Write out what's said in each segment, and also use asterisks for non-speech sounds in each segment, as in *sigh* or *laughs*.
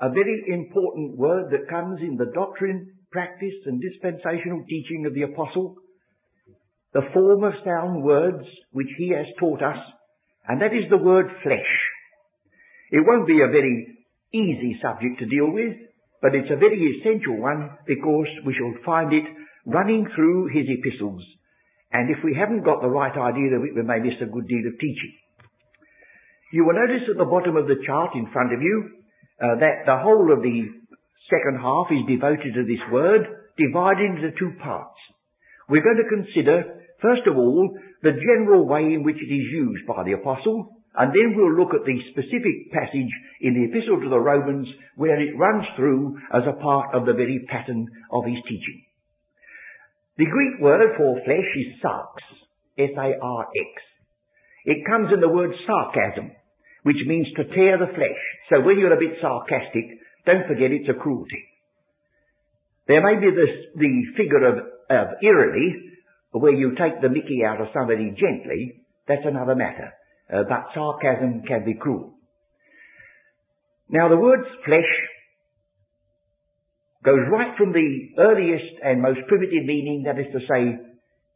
a very important word that comes in the doctrine, practice and dispensational teaching of the apostle, the form of sound words which he has taught us, and that is the word flesh. It won't be a very easy subject to deal with, but it's a very essential one because we shall find it running through his epistles. And if we haven't got the right idea of it, we may miss a good deal of teaching. You will notice at the bottom of the chart in front of you uh, that the whole of the second half is devoted to this word, divided into two parts. We're going to consider, first of all, the general way in which it is used by the apostle, and then we'll look at the specific passage in the Epistle to the Romans where it runs through as a part of the very pattern of his teaching. The Greek word for flesh is sarx, S-A-R-X. It comes in the word sarcasm, which means to tear the flesh. So when you're a bit sarcastic, don't forget it's a cruelty. There may be this, the figure of, of eerily, where you take the mickey out of somebody gently, that's another matter. Uh, but sarcasm can be cruel. Now the word flesh goes right from the earliest and most primitive meaning, that is to say,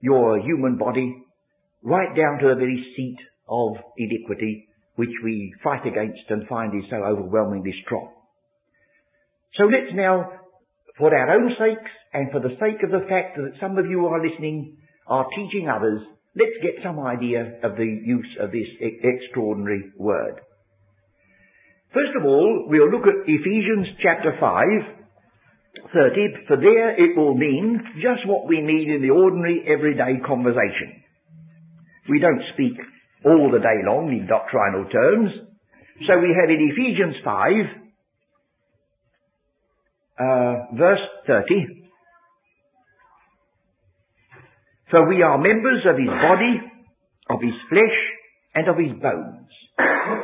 your human body, right down to the very seat of iniquity, which we fight against and find is so overwhelmingly strong. So let's now, for our own sakes and for the sake of the fact that some of you are listening, are teaching others, Let's get some idea of the use of this extraordinary word. First of all, we'll look at Ephesians chapter 5, 30, for there it will mean just what we need in the ordinary everyday conversation. We don't speak all the day long in doctrinal terms. So we have in Ephesians 5, uh, verse 30, for we are members of his body, of his flesh, and of his bones.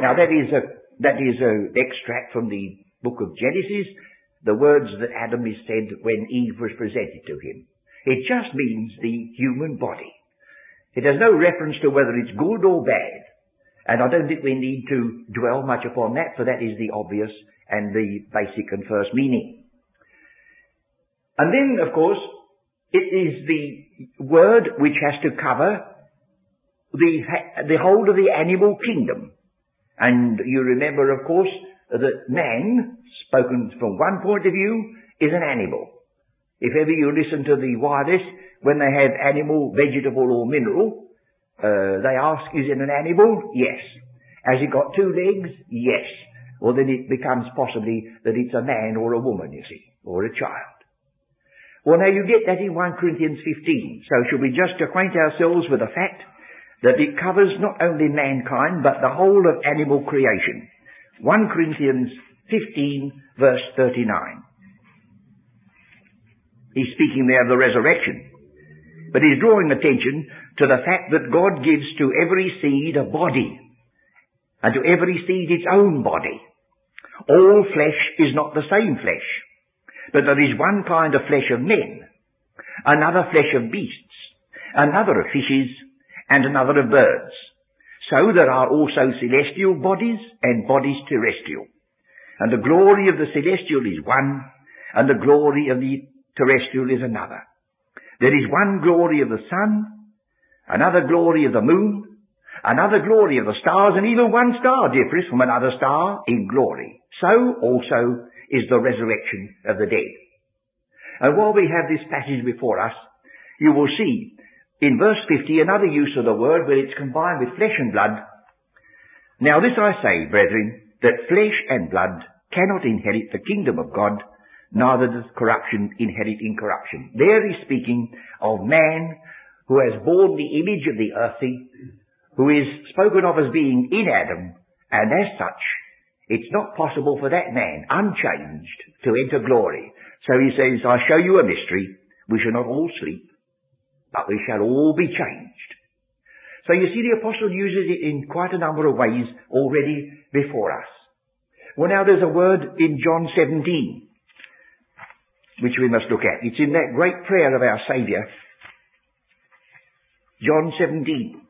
Now that is a, that is an extract from the book of Genesis, the words that Adam is said when Eve was presented to him. It just means the human body. It has no reference to whether it's good or bad. And I don't think we need to dwell much upon that, for that is the obvious and the basic and first meaning. And then, of course, it is the word which has to cover the, the whole of the animal kingdom. And you remember, of course, that man, spoken from one point of view, is an animal. If ever you listen to the wireless, when they have animal, vegetable or mineral, uh, they ask, is it an animal? Yes. Has it got two legs? Yes. Well then it becomes possibly that it's a man or a woman, you see, or a child. Well, now you get that in 1 Corinthians 15. So should we just acquaint ourselves with the fact that it covers not only mankind, but the whole of animal creation. 1 Corinthians 15 verse 39. He's speaking there of the resurrection. But he's drawing attention to the fact that God gives to every seed a body, and to every seed its own body. All flesh is not the same flesh. But there is one kind of flesh of men, another flesh of beasts, another of fishes, and another of birds. So there are also celestial bodies and bodies terrestrial. And the glory of the celestial is one, and the glory of the terrestrial is another. There is one glory of the sun, another glory of the moon, another glory of the stars, and even one star differs from another star in glory. So also is the resurrection of the dead. And while we have this passage before us, you will see in verse 50 another use of the word where it's combined with flesh and blood. Now this I say, brethren, that flesh and blood cannot inherit the kingdom of God, neither does corruption inherit incorruption. There he's speaking of man who has borne the image of the earthy, who is spoken of as being in Adam, and as such it's not possible for that man, unchanged, to enter glory. So he says, I show you a mystery. We shall not all sleep, but we shall all be changed. So you see the apostle uses it in quite a number of ways already before us. Well now there's a word in John 17, which we must look at. It's in that great prayer of our Saviour. John 17.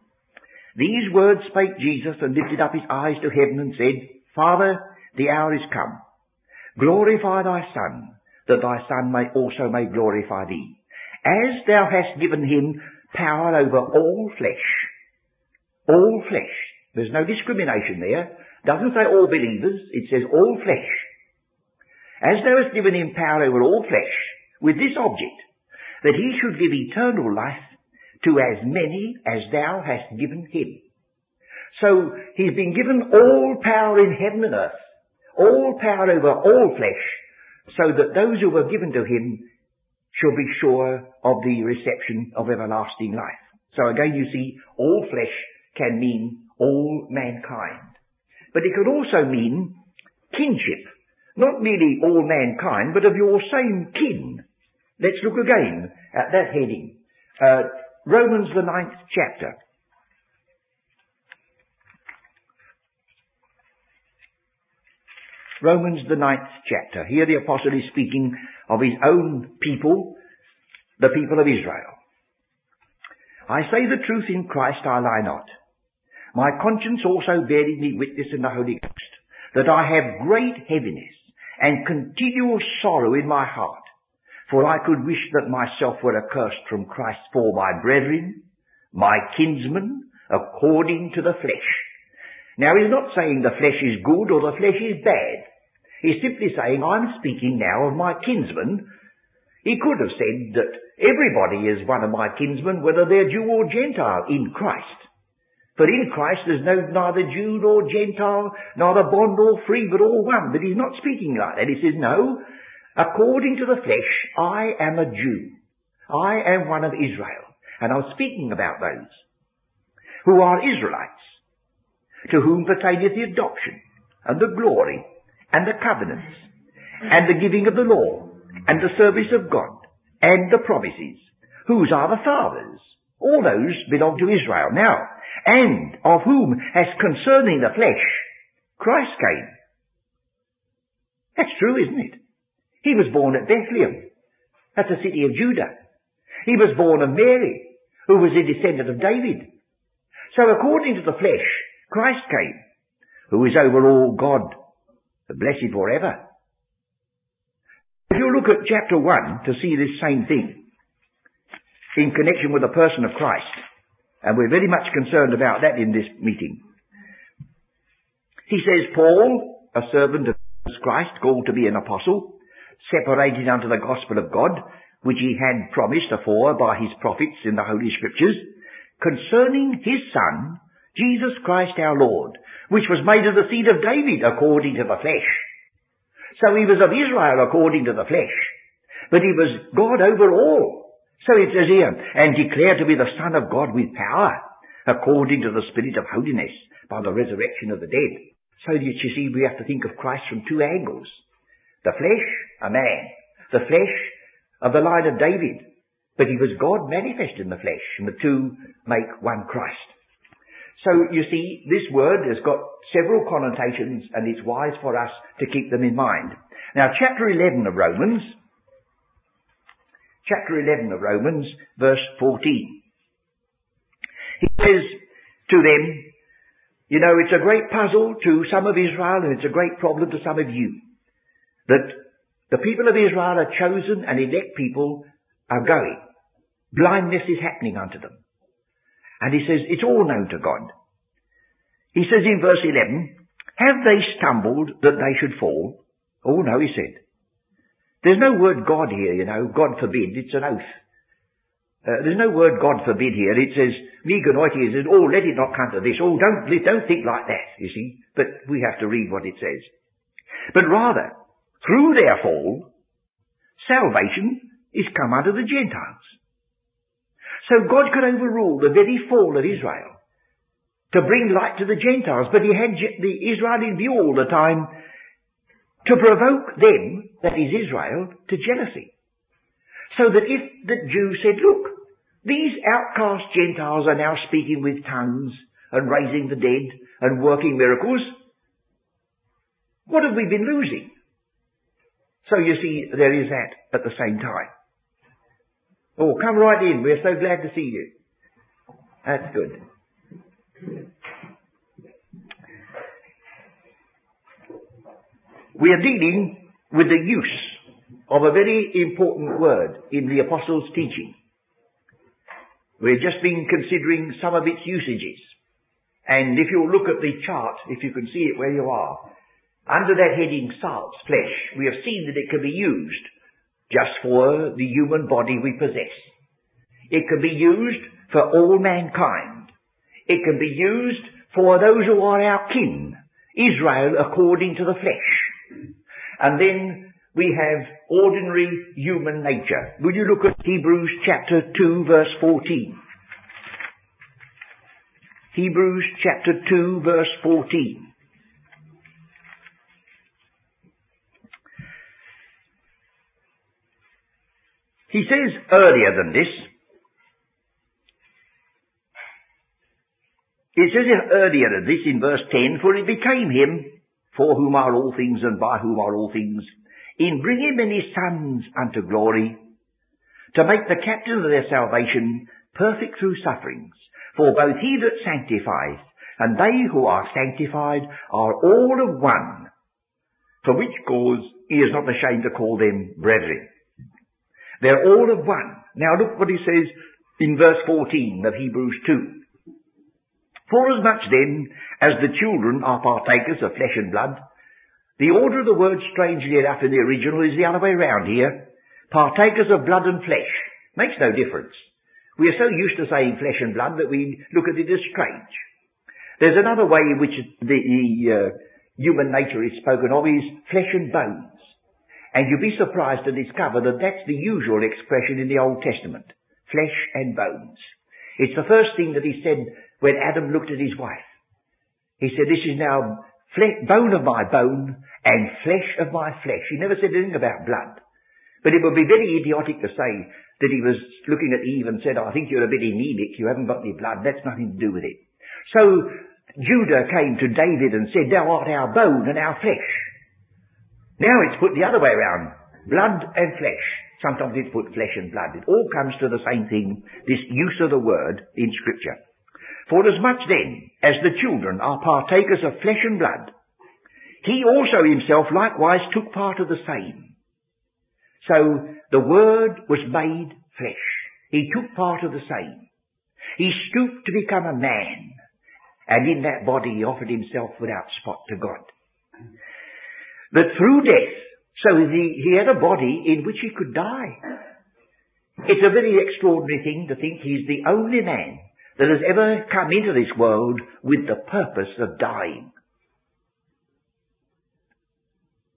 These words spake Jesus and lifted up his eyes to heaven and said, Father, the hour is come. glorify thy Son, that thy Son may also may glorify thee. As thou hast given him power over all flesh. All flesh. There's no discrimination there. Doesn't say all believers, it says all flesh. As thou hast given him power over all flesh, with this object, that he should give eternal life to as many as thou hast given him. So he's been given all power in heaven and earth, all power over all flesh, so that those who were given to him shall be sure of the reception of everlasting life. So again you see, all flesh can mean all mankind. But it could also mean kinship. Not merely all mankind, but of your same kin. Let's look again at that heading. Uh, Romans the ninth chapter. Romans the ninth chapter. Here the apostle is speaking of his own people, the people of Israel. I say the truth in Christ, I lie not. My conscience also bearing me witness in the Holy Ghost, that I have great heaviness and continual sorrow in my heart, for I could wish that myself were accursed from Christ for my brethren, my kinsmen, according to the flesh. Now he's not saying the flesh is good or the flesh is bad. He's simply saying, I'm speaking now of my kinsmen. He could have said that everybody is one of my kinsmen, whether they're Jew or Gentile, in Christ. For in Christ there's no neither Jew nor Gentile, neither bond nor free, but all one. But he's not speaking like that. He says, no, according to the flesh, I am a Jew. I am one of Israel. And I'm speaking about those who are Israelites, to whom pertaineth the adoption, and the glory, and the covenants, and the giving of the law, and the service of God, and the promises, whose are the fathers. All those belong to Israel. Now, and of whom, as concerning the flesh, Christ came. That's true, isn't it? He was born at Bethlehem. That's the city of Judah. He was born of Mary, who was a descendant of David. So according to the flesh, Christ came, who is over all God, the blessed forever. If you look at chapter 1 to see this same thing, in connection with the person of Christ, and we're very much concerned about that in this meeting. He says, Paul, a servant of Jesus Christ, called to be an apostle, separated unto the gospel of God, which he had promised afore by his prophets in the Holy Scriptures, concerning his Son, Jesus Christ our Lord, which was made of the seed of David according to the flesh. So he was of Israel according to the flesh, but he was God over all. So it says here, and declared to be the Son of God with power, according to the Spirit of holiness, by the resurrection of the dead. So that you see, we have to think of Christ from two angles. The flesh, a man. The flesh of the line of David. But he was God manifest in the flesh, and the two make one Christ. So you see, this word has got several connotations, and it's wise for us to keep them in mind. Now, chapter 11 of Romans, chapter 11 of Romans, verse 14. He says to them, you know, it's a great puzzle to some of Israel and it's a great problem to some of you. That the people of Israel are chosen and elect people are going. Blindness is happening unto them. And he says, it's all known to God. He says in verse 11, have they stumbled that they should fall? Oh no, he said. There's no word God here, you know. God forbid. It's an oath. Uh, there's no word God forbid here. It says, me It says, oh, let it not come to this. Oh, don't, don't think like that, you see. But we have to read what it says. But rather, through their fall, salvation is come unto the Gentiles. So God could overrule the very fall of Israel to bring light to the Gentiles, but he had the Israel in view all the time to provoke them, that is Israel, to jealousy. So that if the Jew said, look, these outcast Gentiles are now speaking with tongues and raising the dead and working miracles, what have we been losing? So you see, there is that at the same time. Oh, come right in. We're so glad to see you. That's good. We are dealing with the use of a very important word in the Apostles' teaching. We've just been considering some of its usages. And if you look at the chart, if you can see it where you are, under that heading sarx, flesh, we have seen that it can be used just for the human body we possess. It can be used for all mankind. It can be used for those who are our kin, Israel according to the flesh. And then we have ordinary human nature. Will you look at Hebrews chapter 2 verse 14? Hebrews chapter 2 verse 14. He says earlier than this, it says earlier than this in verse 10, for it became him, for whom are all things and by whom are all things, in bringing many sons unto glory, to make the captain of their salvation perfect through sufferings. For both he that sanctifies and they who are sanctified are all of one, for which cause he is not ashamed to call them brethren. They're all of one. Now look what he says in verse 14 of Hebrews 2. Forasmuch then as the children are partakers of flesh and blood, the order of the word strangely enough in the original is the other way round here. Partakers of blood and flesh. Makes no difference. We are so used to saying flesh and blood that we look at it as strange. There's another way in which the, uh, human nature is spoken of is flesh and bones. And you'd be surprised to discover that that's the usual expression in the Old Testament. Flesh and bones. It's the first thing that he said when Adam looked at his wife. He said, this is now flesh, bone of my bone and flesh of my flesh. He never said anything about blood. But it would be very idiotic to say that he was looking at Eve and said, oh, I think you're a bit anemic, you haven't got any blood, that's nothing to do with it. So Judah came to David and said, Thou art our bone and our flesh. Now it's put the other way around. Blood and flesh. Sometimes it's put flesh and blood. It all comes to the same thing, this use of the word in scripture. For as much then as the children are partakers of flesh and blood, he also himself likewise took part of the same. So the word was made flesh. He took part of the same. He stooped to become a man, and in that body he offered himself without spot to God that through death, so he, he had a body in which he could die. It's a very extraordinary thing to think he's the only man that has ever come into this world with the purpose of dying.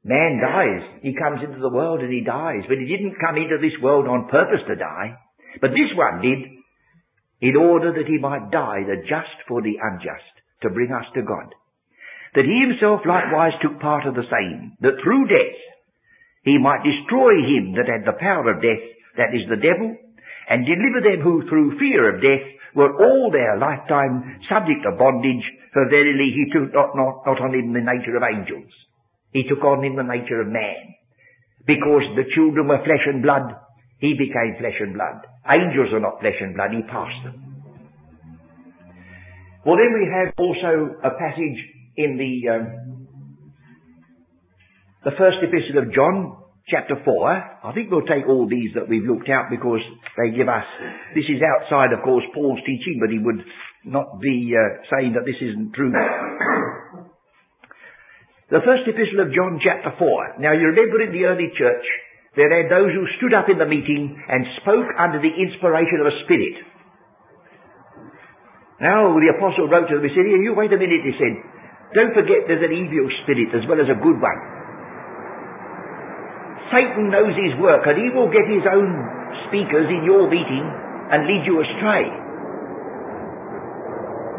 Man dies. He comes into the world and he dies. But he didn't come into this world on purpose to die. But this one did in order that he might die the just for the unjust to bring us to God that he himself likewise took part of the same, that through death he might destroy him that had the power of death, that is the devil, and deliver them who through fear of death were all their lifetime subject to bondage, for verily he took not, not, not on him the nature of angels. He took on him the nature of man. Because the children were flesh and blood, he became flesh and blood. Angels are not flesh and blood, he passed them. Well then we have also a passage in the um, the first epistle of John, chapter 4. I think we'll take all these that we've looked out because they give us, this is outside, of course, Paul's teaching, but he would not be uh, saying that this isn't true. the first epistle of John, chapter 4. Now, you remember in the early church, there are those who stood up in the meeting and spoke under the inspiration of a spirit. Now, the apostle wrote to them, he said, you wait a minute, he said, don't forget there's an evil spirit as well as a good one. Satan knows his work and he will get his own speakers in your meeting and lead you astray.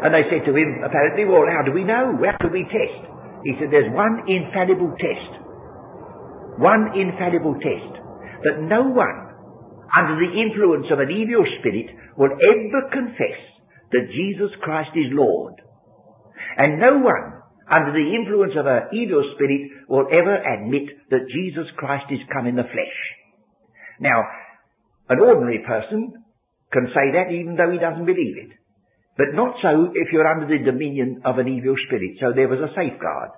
And they said to him, apparently, well, how do we know? How do we test? He said, there's one infallible test. One infallible test. That no one, under the influence of an evil spirit, will ever confess that Jesus Christ is Lord. And no one under the influence of an evil spirit will ever admit that Jesus Christ is come in the flesh. Now, an ordinary person can say that even though he doesn't believe it. But not so if you're under the dominion of an evil spirit. So there was a safeguard.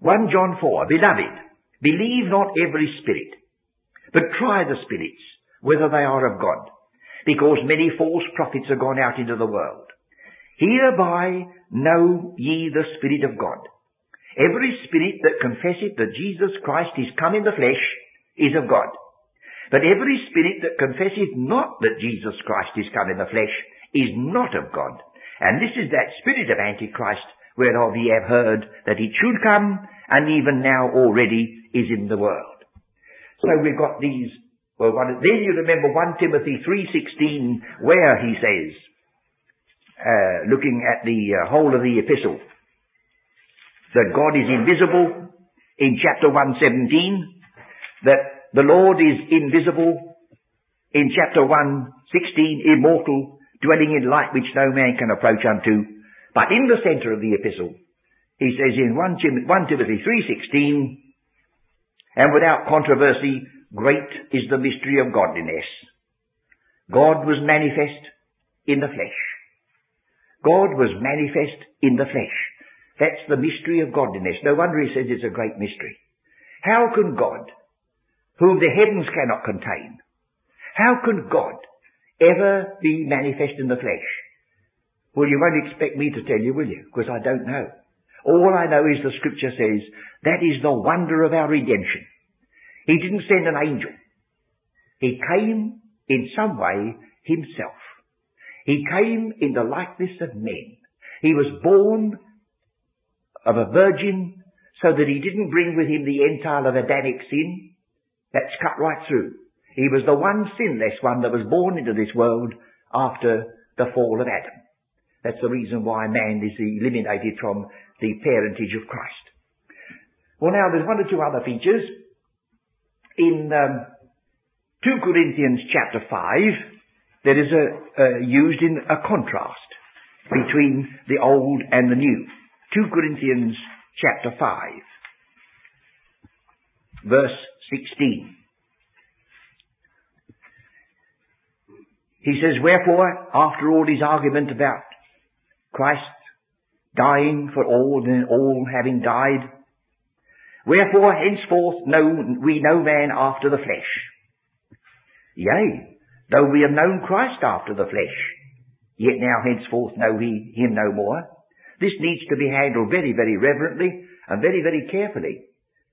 1 John 4, Beloved, Believe not every spirit, but try the spirits, whether they are of God, because many false prophets are gone out into the world. Hereby know ye the Spirit of God. Every spirit that confesseth that Jesus Christ is come in the flesh is of God. But every spirit that confesseth not that Jesus Christ is come in the flesh is not of God. And this is that spirit of Antichrist whereof ye have heard that it should come and even now already is in the world. So we've got these, well, one, then you remember 1 Timothy 3.16 where he says, uh, looking at the uh, whole of the epistle, that God is invisible in chapter 117, that the Lord is invisible in chapter 116, immortal, dwelling in light which no man can approach unto. But in the center of the epistle, he says in 1, Tim- 1 Timothy 3.16, and without controversy, great is the mystery of godliness. God was manifest in the flesh. God was manifest in the flesh. That's the mystery of godliness. No wonder he says it's a great mystery. How can God, whom the heavens cannot contain, how can God ever be manifest in the flesh? Well, you won't expect me to tell you, will you? Because I don't know. All I know is the scripture says that is the wonder of our redemption. He didn't send an angel. He came in some way himself. He came in the likeness of men. He was born of a virgin so that he didn't bring with him the entail of Adamic sin. That's cut right through. He was the one sinless one that was born into this world after the fall of Adam. That's the reason why man is eliminated from the parentage of Christ. Well now there's one or two other features. In um, 2 Corinthians chapter 5, there is a, uh, used in a contrast between the old and the new. 2 Corinthians chapter 5, verse 16. He says, Wherefore, after all his argument about Christ dying for all and all having died, wherefore henceforth know we no man after the flesh. Yea, though we have known Christ after the flesh, yet now henceforth know we him no more. This needs to be handled very, very reverently and very, very carefully.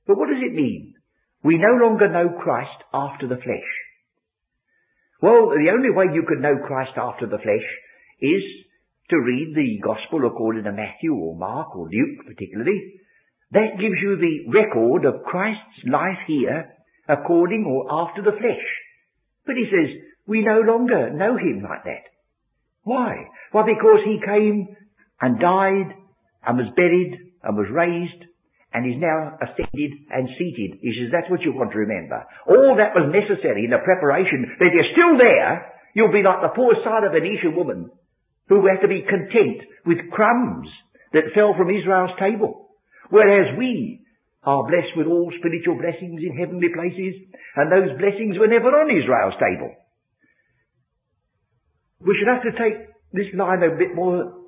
But what does it mean? We no longer know Christ after the flesh. Well, the only way you could know Christ after the flesh is to read the Gospel according to Matthew or Mark or Luke particularly. That gives you the record of Christ's life here according or after the flesh. But he says, we no longer know him like that. Why? Well, because he came and died and was buried and was raised and is now ascended and seated. He says, that's what you want to remember. All that was necessary in the preparation, that you're still there, you'll be like the poor Syrophoenician woman who had to be content with crumbs that fell from Israel's table. Whereas we are blessed with all spiritual blessings in heavenly places, and those blessings were never on Israel's table. We should have to take this line a bit more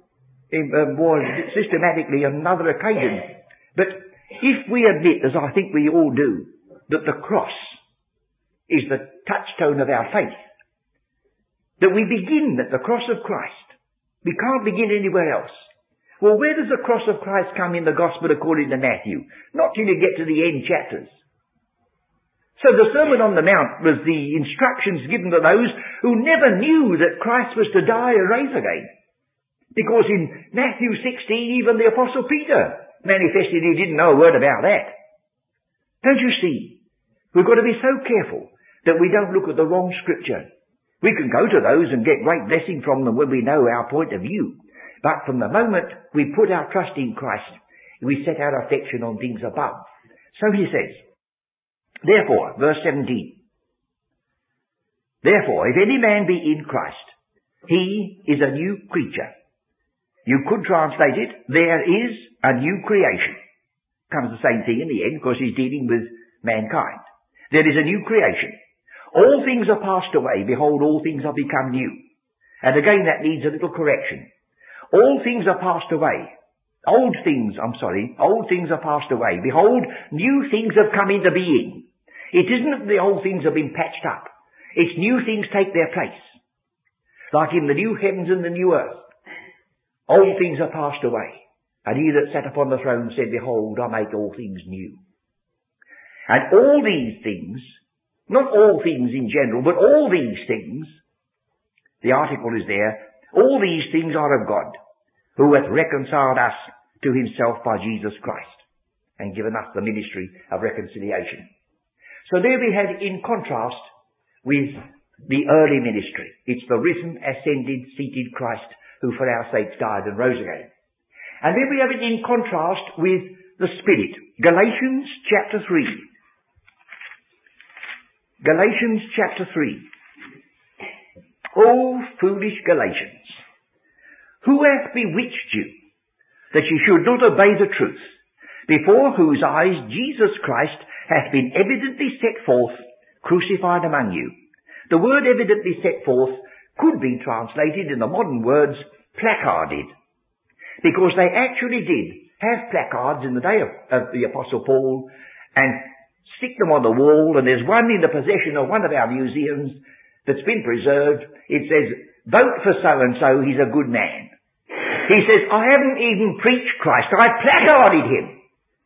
uh, more systematically on another occasion. But if we admit, as I think we all do, that the cross is the touchstone of our faith, that we begin at the cross of Christ, we can't begin anywhere else. Well, where does the cross of Christ come in the Gospel according to Matthew? Not till you get to the end chapters. So the Sermon on the Mount was the instructions given to those who never knew that Christ was to die and rise again. Because in Matthew 16, even the Apostle Peter manifested he didn't know a word about that. Don't you see? We've got to be so careful that we don't look at the wrong scripture. We can go to those and get great blessing from them when we know our point of view. But from the moment we put our trust in Christ, we set our affection on things above. So he says, therefore, verse 17, therefore, if any man be in Christ, he is a new creature. You could translate it, there is a new creation. Comes the same thing in the end because he's dealing with mankind. There is a new creation. All things are passed away. Behold, all things are become new. And again, that needs a little correction. All things are passed away. old things, I'm sorry, old things are passed away. Behold, new things have come into being. It isn't that the old things have been patched up. It's new things take their place. Like in the new heavens and the new earth. Old things are passed away. And he that sat upon the throne said, Behold, I make all things new. And all these things, not all things in general, but all these things, the article is there, all these things are of God, who hath reconciled us to himself by Jesus Christ, and given us the ministry of reconciliation. So there we have in contrast with the early ministry. It's the risen, ascended, seated Christ who for our sakes died and rose again. And then we have it in contrast with the Spirit. Galatians chapter 3. Galatians chapter 3. O foolish Galatians, who hath bewitched you that ye should not obey the truth, before whose eyes Jesus Christ hath been evidently set forth crucified among you. The word evidently set forth could be translated in the modern words placarded. Because they actually did have placards in the day of, of the Apostle Paul and stick them on the wall and there's one in the possession of one of our museums that's been preserved. It says, vote for so and so, he's a good man. He says, I haven't even preached Christ, I placarded him.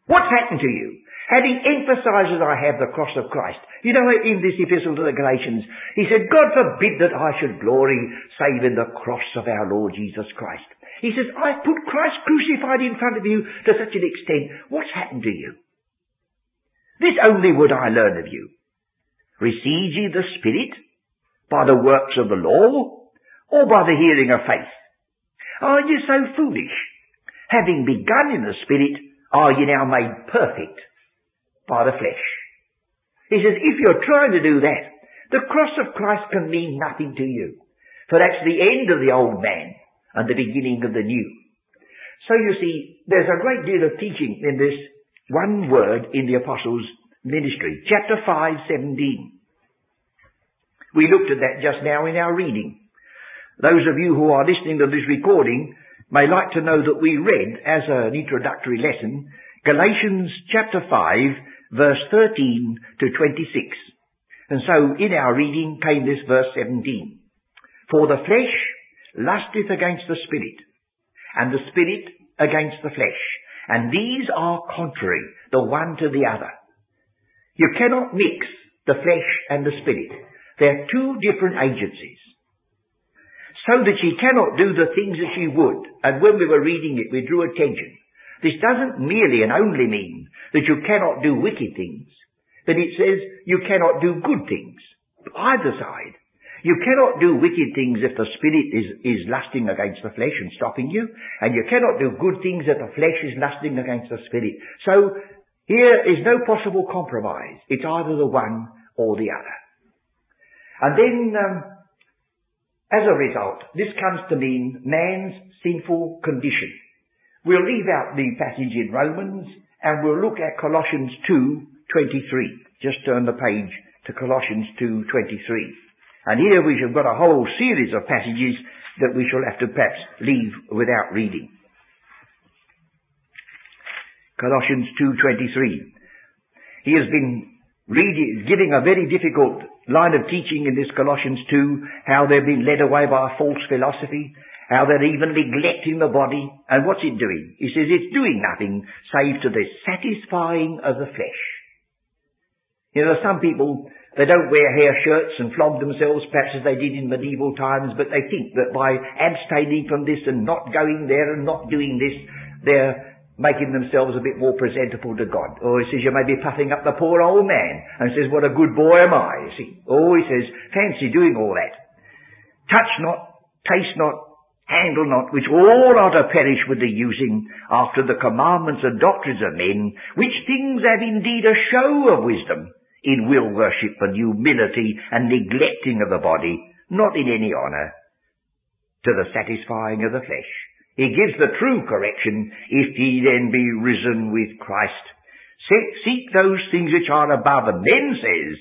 What's happened to you? And he emphasizes I have the cross of Christ. You know, in this epistle to the Galatians, he said, God forbid that I should glory save in the cross of our Lord Jesus Christ. He says, I've put Christ crucified in front of you to such an extent. What's happened to you? This only would I learn of you. Receive ye the Spirit by the works of the law or by the hearing of faith? Are you so foolish? Having begun in the Spirit, are ye now made perfect by the flesh. He says, if you're trying to do that, the cross of Christ can mean nothing to you. For that's the end of the old man and the beginning of the new. So you see, there's a great deal of teaching in this one word in the apostles' ministry. Chapter 5, 17. We looked at that just now in our reading. Those of you who are listening to this recording may like to know that we read, as an introductory lesson, Galatians chapter 5, verse 13 to 26. And so in our reading came this verse 17. For the flesh lusteth against the spirit, and the spirit against the flesh. And these are contrary, the one to the other. You cannot mix the flesh and the spirit. They're two different agencies. So that she cannot do the things that she would. And when we were reading it, we drew attention this doesn't merely and only mean that you cannot do wicked things, but it says you cannot do good things. Either side. You cannot do wicked things if the spirit is, is lusting against the flesh and stopping you, and you cannot do good things if the flesh is lusting against the spirit. So, here is no possible compromise. It's either the one or the other. And then, um, as a result, this comes to mean man's sinful condition. We'll leave out the passage in Romans and we'll look at Colossians 2:23. Just turn the page to Colossians 2:23. And here we have got a whole series of passages that we shall have to perhaps leave without reading. Colossians 2:23. He has been reading, giving a very difficult line of teaching in this Colossians 2, how they've been led away by a false philosophy, how they're even neglecting the body. And what's it doing? He says it's doing nothing save to the satisfying of the flesh. You know, some people, they don't wear hair shirts and flog themselves perhaps as they did in medieval times, but they think that by abstaining from this and not going there and not doing this, they're making themselves a bit more presentable to God. Or he says, you may be puffing up the poor old man and says, what a good boy am I, you see. Oh, he says, fancy doing all that. Touch not, taste not, handle not, which all are to perish with the using after the commandments and doctrines of men, which things have indeed a show of wisdom in will worship and humility and neglecting of the body, not in any honour, to the satisfying of the flesh. He gives the true correction, if ye then be risen with Christ. Seek those things which are above, and then says,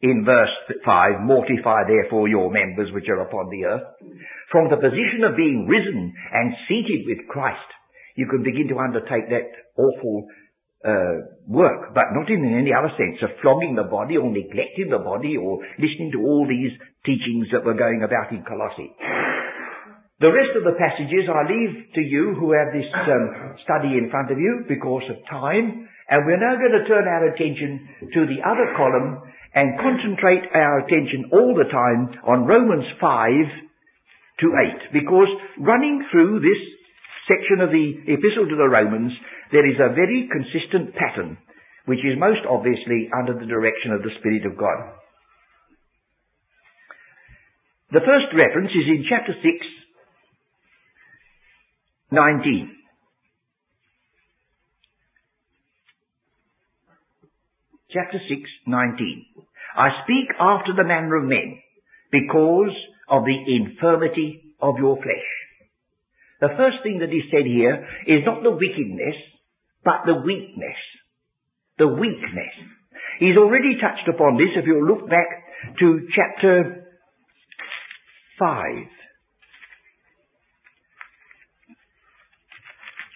in verse 5, mortify therefore your members which are upon the earth. From the position of being risen and seated with Christ, you can begin to undertake that awful uh, work, but not in any other sense of flogging the body or neglecting the body or listening to all these teachings that were going about in Colossae. The rest of the passages I leave to you who have this um, study in front of you because of time, and we're now going to turn our attention to the other column and concentrate our attention all the time on Romans 5 to 8, because running through this section of the Epistle to the Romans, there is a very consistent pattern, which is most obviously under the direction of the Spirit of God. The first reference is in chapter 6, 19. Chapter 6, 19. I speak after the manner of men, because of the infirmity of your flesh. The first thing that is said here is not the wickedness, but the weakness. The weakness. He's already touched upon this if you look back to chapter 5.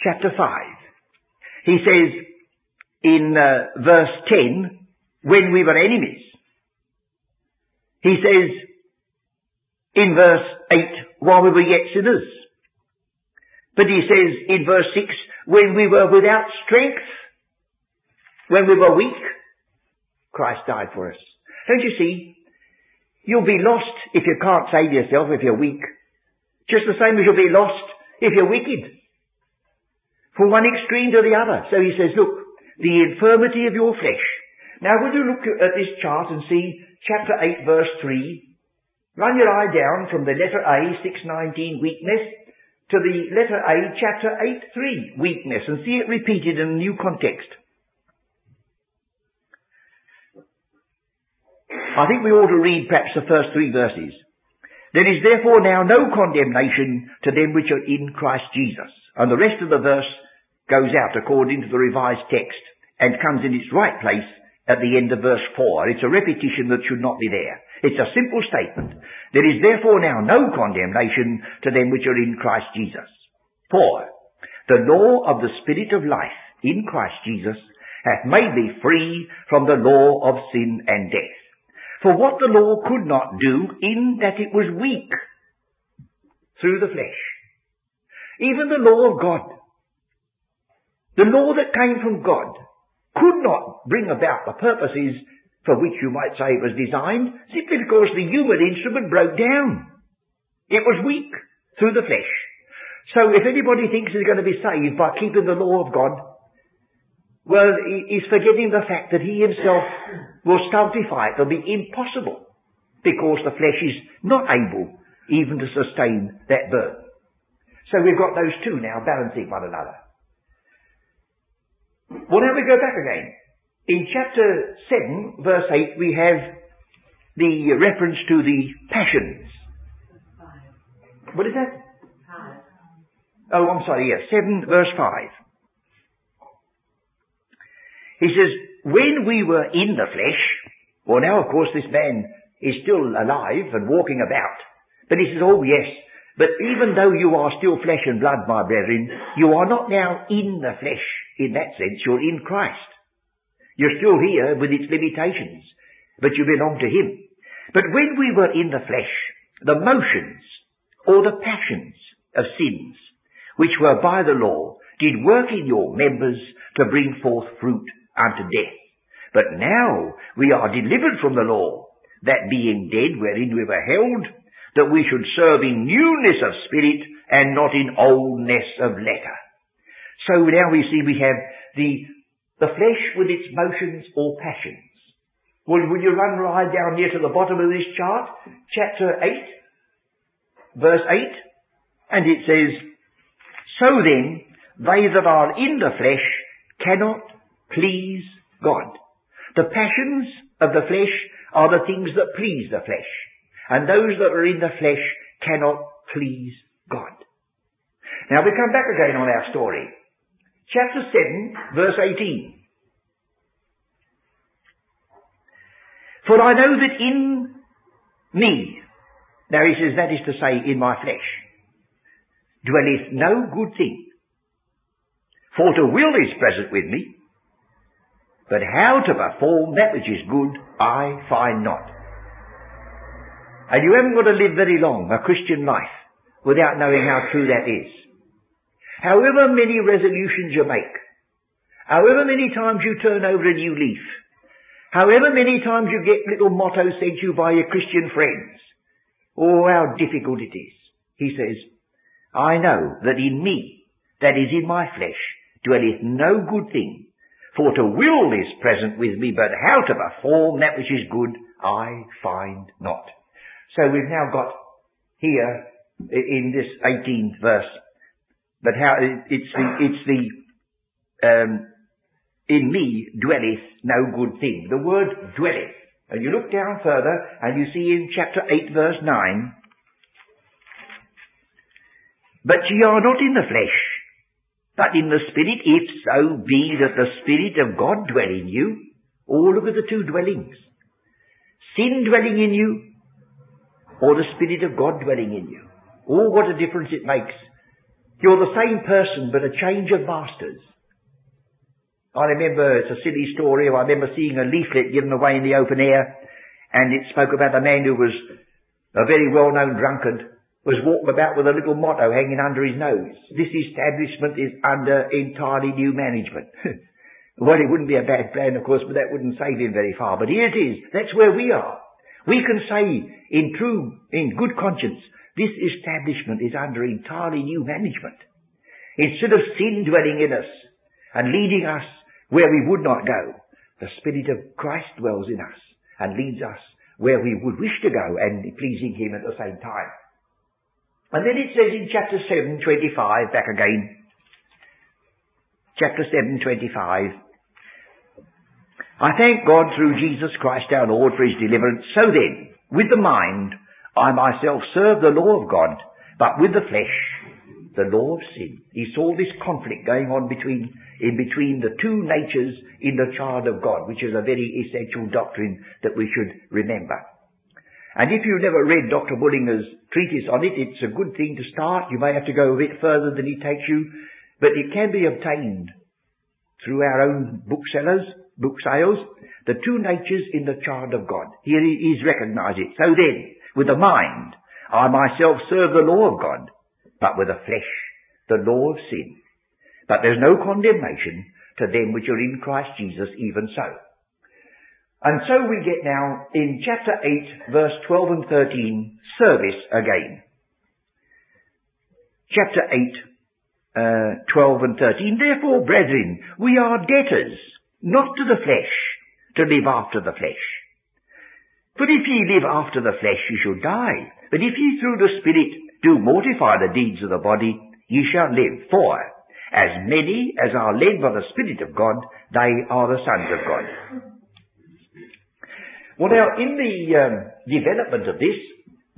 Chapter 5. He says in uh, verse 10, when we were enemies. He says in verse 8, while we were yet sinners. But he says in verse 6, when we were without strength, when we were weak, Christ died for us. Don't you see? You'll be lost if you can't save yourself if you're weak. Just the same as you'll be lost if you're wicked. From one extreme to the other. So he says, look, the infirmity of your flesh. Now would you look at this chart and see chapter 8 verse 3? Run your eye down from the letter A, 619, weakness, to the letter A, chapter 8, 3, weakness, and see it repeated in a new context. I think we ought to read perhaps the first three verses. There is therefore now no condemnation to them which are in Christ Jesus. And the rest of the verse goes out according to the revised text and comes in its right place at the end of verse 4. It's a repetition that should not be there. It's a simple statement. There is therefore now no condemnation to them which are in Christ Jesus. For the law of the Spirit of life in Christ Jesus hath made me free from the law of sin and death. For what the law could not do in that it was weak through the flesh. Even the law of God, the law that came from God, could not bring about the purposes for which you might say it was designed, simply because the human instrument broke down. It was weak through the flesh. So if anybody thinks he's going to be saved by keeping the law of God, well, he's forgetting the fact that he himself will stultify it. It'll be impossible because the flesh is not able even to sustain that burden. So we've got those two now balancing one another. Well, now we go back again. In chapter 7, verse 8, we have the reference to the passions. What is that? Oh, I'm sorry, yes. 7 verse 5. He says, when we were in the flesh, well now of course this man is still alive and walking about. But he says, oh yes, but even though you are still flesh and blood, my brethren, you are not now in the flesh in that sense. You're in Christ. You're still here with its limitations, but you belong to Him. But when we were in the flesh, the motions or the passions of sins, which were by the law, did work in your members to bring forth fruit unto death. But now we are delivered from the law, that being dead wherein we were held, that we should serve in newness of spirit and not in oldness of letter. So now we see we have the the flesh with its motions or passions. Well, will you run right down here to the bottom of this chart? Chapter 8, verse 8, and it says, So then, they that are in the flesh cannot please God. The passions of the flesh are the things that please the flesh. And those that are in the flesh cannot please God. Now we come back again on our story chapter 7, verse 18. For I know that in me, now he says that is to say in my flesh, dwelleth no good thing. For to will is present with me, but how to perform that which is good I find not. And you haven't got to live very long, a Christian life, without knowing how true that is. However many resolutions you make, however many times you turn over a new leaf, however many times you get little mottos sent you by your Christian friends, oh how difficult it is. He says, I know that in me, that is in my flesh, dwelleth no good thing, for to will is present with me, but how to perform that which is good I find not. So we've now got here in this 18th verse, but how it's the, it's the, um, in me dwelleth no good thing. The word dwelleth. And you look down further and you see in chapter 8 verse 9, but ye are not in the flesh, but in the spirit, if so be that the spirit of God dwell in you. Oh, look at the two dwellings. Sin dwelling in you, or the Spirit of God dwelling in you. Oh, what a difference it makes. You're the same person, but a change of masters. I remember, it's a silly story, I remember seeing a leaflet given away in the open air, and it spoke about a man who was a very well-known drunkard, was walking about with a little motto hanging under his nose. This establishment is under entirely new management. *laughs* well, it wouldn't be a bad plan, of course, but that wouldn't save him very far. But here it is. That's where we are. We can say in true, in good conscience, this establishment is under entirely new management. Instead of sin dwelling in us and leading us where we would not go, the Spirit of Christ dwells in us and leads us where we would wish to go and pleasing Him at the same time. And then it says in chapter 7, 25, back again, chapter 7, 25, I thank God through Jesus Christ our Lord for his deliverance. So then, with the mind, I myself serve the law of God, but with the flesh, the law of sin. He saw this conflict going on between, in between the two natures in the child of God, which is a very essential doctrine that we should remember. And if you've never read Dr. Bullinger's treatise on it, it's a good thing to start. You may have to go a bit further than he takes you, but it can be obtained through our own booksellers book sales, the two natures in the child of God. Here he is recognized it. So then, with the mind, I myself serve the law of God, but with the flesh, the law of sin. But there's no condemnation to them which are in Christ Jesus, even so. And so we get now in chapter 8, verse 12 and 13, service again. Chapter 8, uh, 12 and 13. Therefore, brethren, we are debtors not to the flesh, to live after the flesh. For if ye live after the flesh, ye shall die. But if ye through the Spirit do mortify the deeds of the body, ye shall live. For as many as are led by the Spirit of God, they are the sons of God. Well now, in the um, development of this,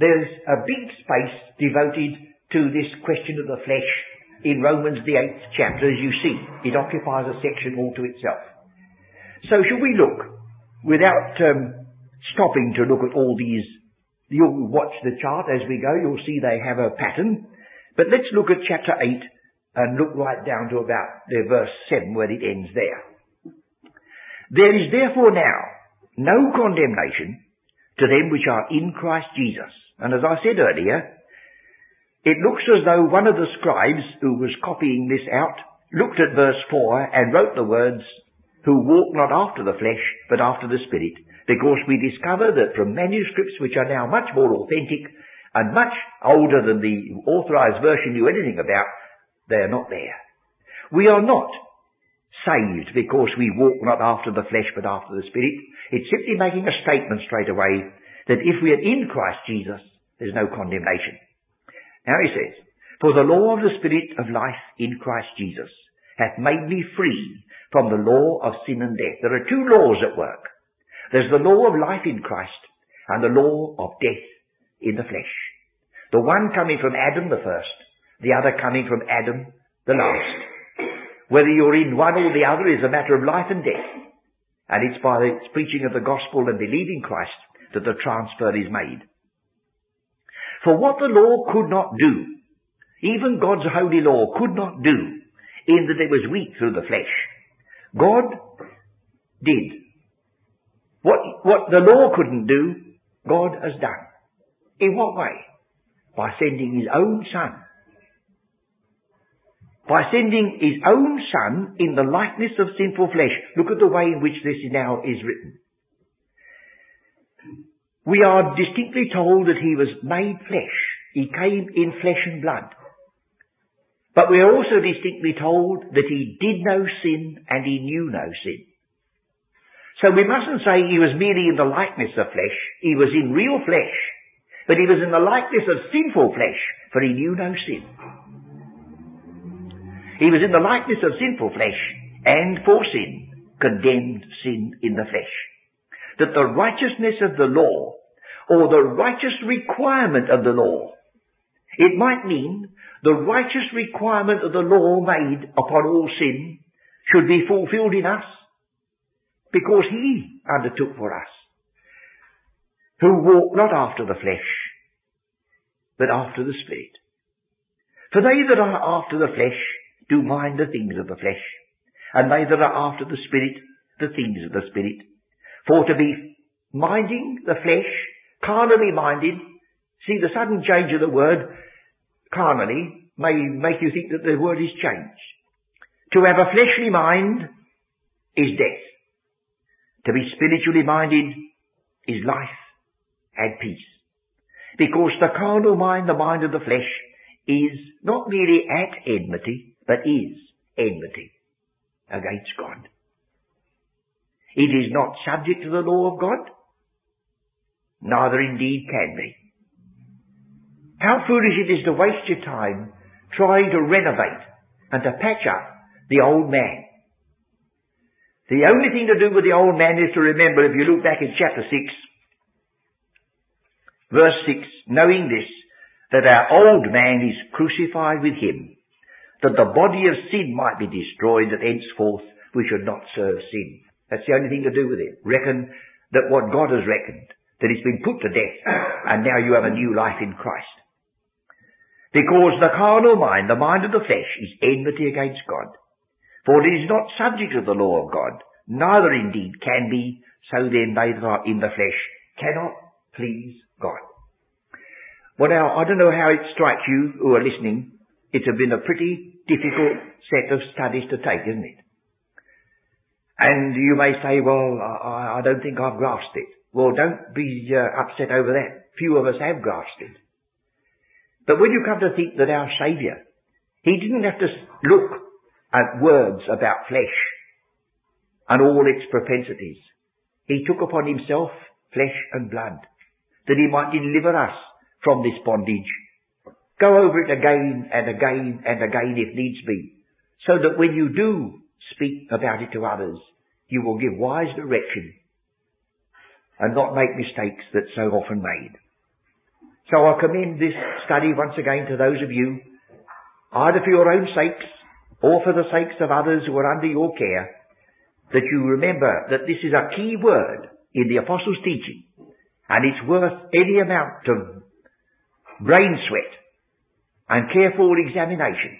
there's a big space devoted to this question of the flesh in Romans the 8th chapter, as you see. It occupies a section all to itself. So shall we look, without um, stopping to look at all these, you'll watch the chart as we go, you'll see they have a pattern. But let's look at chapter 8 and look right down to about the verse 7 where it ends there. There is therefore now no condemnation to them which are in Christ Jesus. And as I said earlier, it looks as though one of the scribes who was copying this out looked at verse 4 and wrote the words, who walk not after the flesh, but after the Spirit, because we discover that from manuscripts which are now much more authentic and much older than the authorized version knew anything about, they are not there. We are not saved because we walk not after the flesh but after the Spirit. It's simply making a statement straight away that if we are in Christ Jesus, there's no condemnation. Now he says, For the law of the Spirit of life in Christ Jesus hath made me free from the law of sin and death. There are two laws at work. There's the law of life in Christ and the law of death in the flesh. The one coming from Adam the first, the other coming from Adam the last. Whether you're in one or the other is a matter of life and death. And it's by the preaching of the gospel and believing Christ that the transfer is made. For what the law could not do, even God's holy law could not do, in that it was weak through the flesh. God did. What, what the law couldn't do, God has done. In what way? By sending His own Son. By sending His own Son in the likeness of sinful flesh. Look at the way in which this now is written. We are distinctly told that He was made flesh. He came in flesh and blood. But we are also distinctly told that He did no sin and He knew no sin. So we mustn't say he was merely in the likeness of flesh. He was in real flesh. But he was in the likeness of sinful flesh, for he knew no sin. He was in the likeness of sinful flesh, and for sin, condemned sin in the flesh. That the righteousness of the law, or the righteous requirement of the law, it might mean the righteous requirement of the law made upon all sin should be fulfilled in us because he undertook for us, who walk not after the flesh, but after the Spirit. For they that are after the flesh do mind the things of the flesh, and they that are after the Spirit, the things of the Spirit. For to be minding the flesh, carnally minded, see the sudden change of the word, carnally, may make you think that the word is changed. To have a fleshly mind is death. To be spiritually minded is life and peace. Because the carnal mind, the mind of the flesh, is not merely at enmity, but is enmity against God. It is not subject to the law of God, neither indeed can be. How foolish it is to waste your time trying to renovate and to patch up the old man. The only thing to do with the old man is to remember, if you look back in chapter 6, verse 6, knowing this, that our old man is crucified with him, that the body of sin might be destroyed, that henceforth we should not serve sin. That's the only thing to do with it. Reckon that what God has reckoned, that it's been put to death, and now you have a new life in Christ. Because the carnal mind, the mind of the flesh, is enmity against God. For it is not subject to the law of God, neither indeed can be, so then they that are in the flesh cannot please God. Well now, I don't know how it strikes you who are listening. It's been a pretty difficult set of studies to take, isn't it? And you may say, well, I, I don't think I've grasped it. Well, don't be uh, upset over that. Few of us have grasped it. But when you come to think that our Saviour, He didn't have to look at words about flesh and all its propensities. He took upon himself flesh and blood that he might deliver us from this bondage. Go over it again and again and again if needs be, so that when you do speak about it to others, you will give wise direction and not make mistakes that so often made. So I commend this study once again to those of you, either for your own sakes or for the sakes of others who are under your care, that you remember that this is a key word in the Apostles' teaching, and it's worth any amount of brain sweat and careful examination,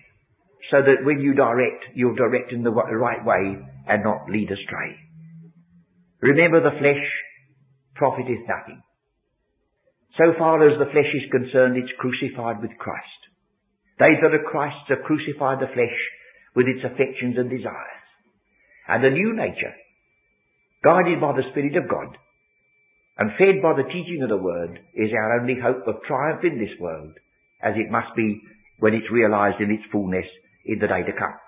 so that when you direct, you'll direct in the right way and not lead astray. Remember the flesh profiteth nothing. So far as the flesh is concerned, it's crucified with Christ. They that are Christ's have crucified the flesh with its affections and desires. And the new nature, guided by the Spirit of God, and fed by the teaching of the Word, is our only hope of triumph in this world, as it must be when it's realized in its fullness in the day to come.